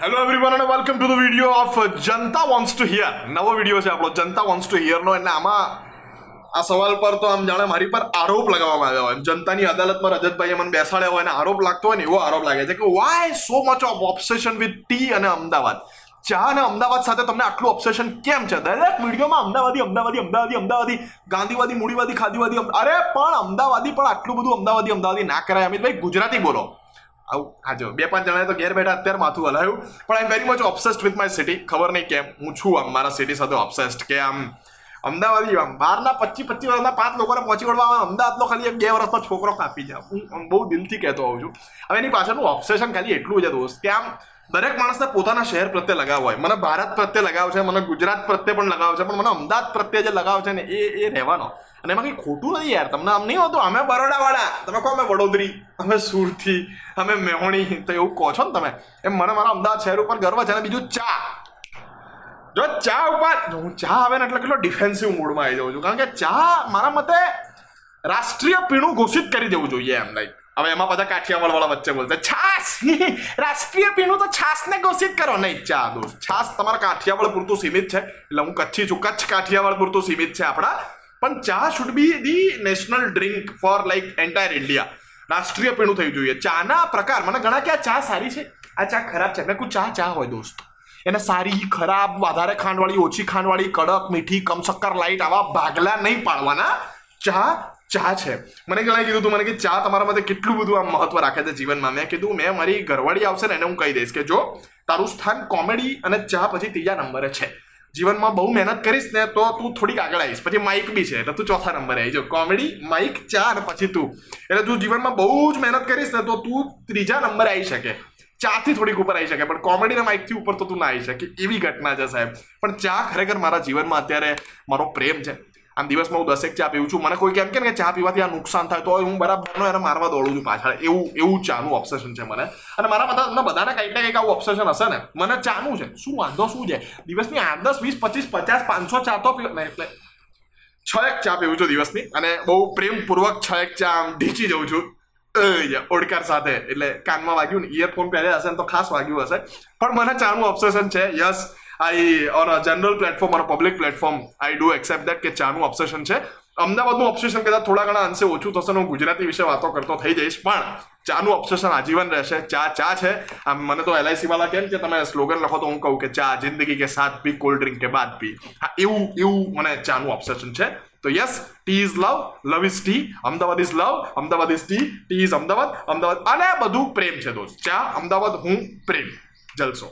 Hello everyone અને welcome to the video of Janta wants to hear નવો video છે આપણો જનતા વોન્ટ્સ ટુ હિયરનો એટલે આમાં આ સવાલ પર તો આમ જાણે મારી પર આરોપ લગાવવામાં આવ્યો હોય. જનતાની અદાલતમાં રજતભાઈએ મને બેસાડ્યા હોય અને આરોપ લાગતો હોય ને એવો આરોપ લાગે છે કે why so much of obsession with tea અને અમદાવાદ? ચા અને અમદાવાદ સાથે તમને આટલું ઓબ્સેશન કેમ છે? દરેક વિડીયોમાં અમદાવાદી અમદાવાદી અમદાવાદી અમદાવાદી, ગાંધીવાદી, મૂડીવાદી, ખાદીવાદી અરે પણ અમદાવાદી પણ આટલું બધું અમદાવાદી અમદાવાદી ના કરાય. અમિતભાઈ, ગુજરાતી બોલો. આવું હા જો બે પાંચ જણા તો ઘેર બેઠા અત્યારે માથું હલાયું પણ I very much obsessed with my city ખબર નહીં કેમ. હું છું આમ મારા સિટી સાથે ઓબ્સેસ્ડ કે આમ અમદાવાદી આમ બહારના પચીસ પચીસ વર્ષના પાંચ લોકોને પહોંચી વળવા અમદાવાદનો ખાલી એક બે વર્ષનો છોકરો કાપી જાય. હું બહુ દિલથી કહેતો હોઉં છું. હવે એની પાછળનું ઓબ્સેશન ખાલી એટલું છે દોસ્ત, કે આમ દરેક માણસને પોતાના શહેર પ્રત્યે લગાવ હોય. મને ભારત પ્રત્યે લગાવ છે, મને ગુજરાત પ્રત્યે પણ લગાવ છે, પણ મને અમદાવાદ પ્રત્યે જે લગાવ છે ને, એ એ રહેવાનો. અને એમાં કંઈ ખોટું નથી યાર. તમને આમ નહીં હોતું, અમે બરોડાવાળા. તમે કહો અમે વડોદરી, અમે સુરતી, અમે મેહોણી, તો એવું કહો છો ને તમે. એમ મને મારા અમદાવાદ શહેર ઉપર ગર્વ છે અને બીજું ચા. જો ચા ઉપર હું ચા આવે ને એટલે કેટલો ડિફેન્સિવ મૂડમાં આવી જાઉં છું. કારણ કે ચા મારા મતે રાષ્ટ્રીય પીણું ઘોષિત કરી દેવું જોઈએ એમ લાઈક હવે એમાં બધા કાઠિયાવાડ વાળા વચ્ચે બોલશે, છાસ! રાષ્ટ્રીય પીણું તો છાસને ઘોષિત કરો. નહીં, ચા દોસ્ત, છાસ તમારા કાઠિયાવાડ પૂરતું સીમિત છે. એટલે હું કચ્છી છું. કચ્છ કાઠિયાવાડ પૂરતું સીમિત છે આપણા. પણ chai should be the national drink for like entire India રાષ્ટ્રીય પીણું થવું જોઈએ. ચાના પ્રકાર. મને ઘણા કે આ ચા સારી છે? આ ચા ખરાબ છે. મેં કહું ચા ચા હોય દોસ્ત. એને સારી, ખરાબ, વધારે ખાંડવાળી, ઓછી ખાંડવાળી, કડક, મીઠી કમ શક્કર લાઈટ આવા ભાગલા નહીં પાડવાના. ચા ચા છે. મને ઘણા કીધું તું, મને કે ચા તમારા માટે કેટલું બધું આમ મહત્વ રાખે છે જીવનમાં. મેં કીધું, મેં મારી ઘરવાળી આવશે ને એને હું કહી દઈશ કે જો, તારું સ્થાન કોમેડી અને ચા પછી ત્રીજા નંબરે છે. જીવનમાં બહુ મહેનત કરીશ ને તો તું થોડીક આગળ આવીશ. પછી માઇક બી છે, એટલે તું ચોથા નંબરે આવી જો. કોમેડી માઇક ચા અને પછી તું. એટલે તું જીવનમાં બહુ જ મહેનત કરીશ ને તો તું ત્રીજા નંબરે આવી શકે. ચાથી થોડીક ઉપર આવી શકે, પણ કોમેડી અને માઇકથી ઉપર તો તું ના આવી શકે. એવી ઘટના છે સાહેબ. પણ ચા ખરેખર મારા જીવનમાં અત્યારે મારો પ્રેમ છે. આમ દિવસમાં હું દસેક ચા પીવું છું. મને કોઈ કેમ કે ને ચા પીવાથી આ નુકસાન થાય તો હું બરાબરનો એને મારવા દોડું છું પાછળ. એવું એવું ચાનું ઓબ્સેશન છે મને. અને મારા બધા તમને બધાને કંઈક ને કંઈક આવું ઓબ્સેશન હશે ને. મને ચાનું છે. શું વાંધો, શું છે? દિવસની આઠ, દસ, વીસ, પચીસ, પચાસ, પાંચસો ચા તો પીવ નહીં, એટલે છ એક ચા પીવું છું દિવસની. અને બહુ પ્રેમપૂર્વક છ એક ચા આમ ઢીંચી જઉં છું. ઓડકાર સાથે. એટલે કાનમાં વાગ્યું ને ઇયરફોન પહેર્યા હશે ને તો ખાસ વાગ્યું હશે. પણ મને ચાનું ઓબ્સેશન છે. Yes I on a general platform or public platform I do accept that કે ચાનું ઓબ્સેશન છે. અમદાવાદનું ઓબ્સેશન કદાચ થોડા ઘણા અંશે ઓછું થશે હું ગુજરાતી વિશે વાતો કરતો થઈ જઈશ, પણ ચાનું ઓબ્સેશન આજીવન રહેશે. ચા ચા છે. આમ મને તો એલઆઈસી વાળા કેમ કે તમે સ્લોગન લખો તો હું કહું કે ચા જિંદગી કે સાથ પી કોલ્ડ ડ્રિંક કે બાદ પી. હા, એવું એવું મને ચાનું ઓબ્સેશન છે. તો yes tea is love love is tea Ahmedabad is love Ahmedabad is tea tea is Ahmedabad Ahmedabad, અને બધું પ્રેમ છે દોસ્ત. ચા, અમદાવાદ, હું પ્રેમ, જલસો.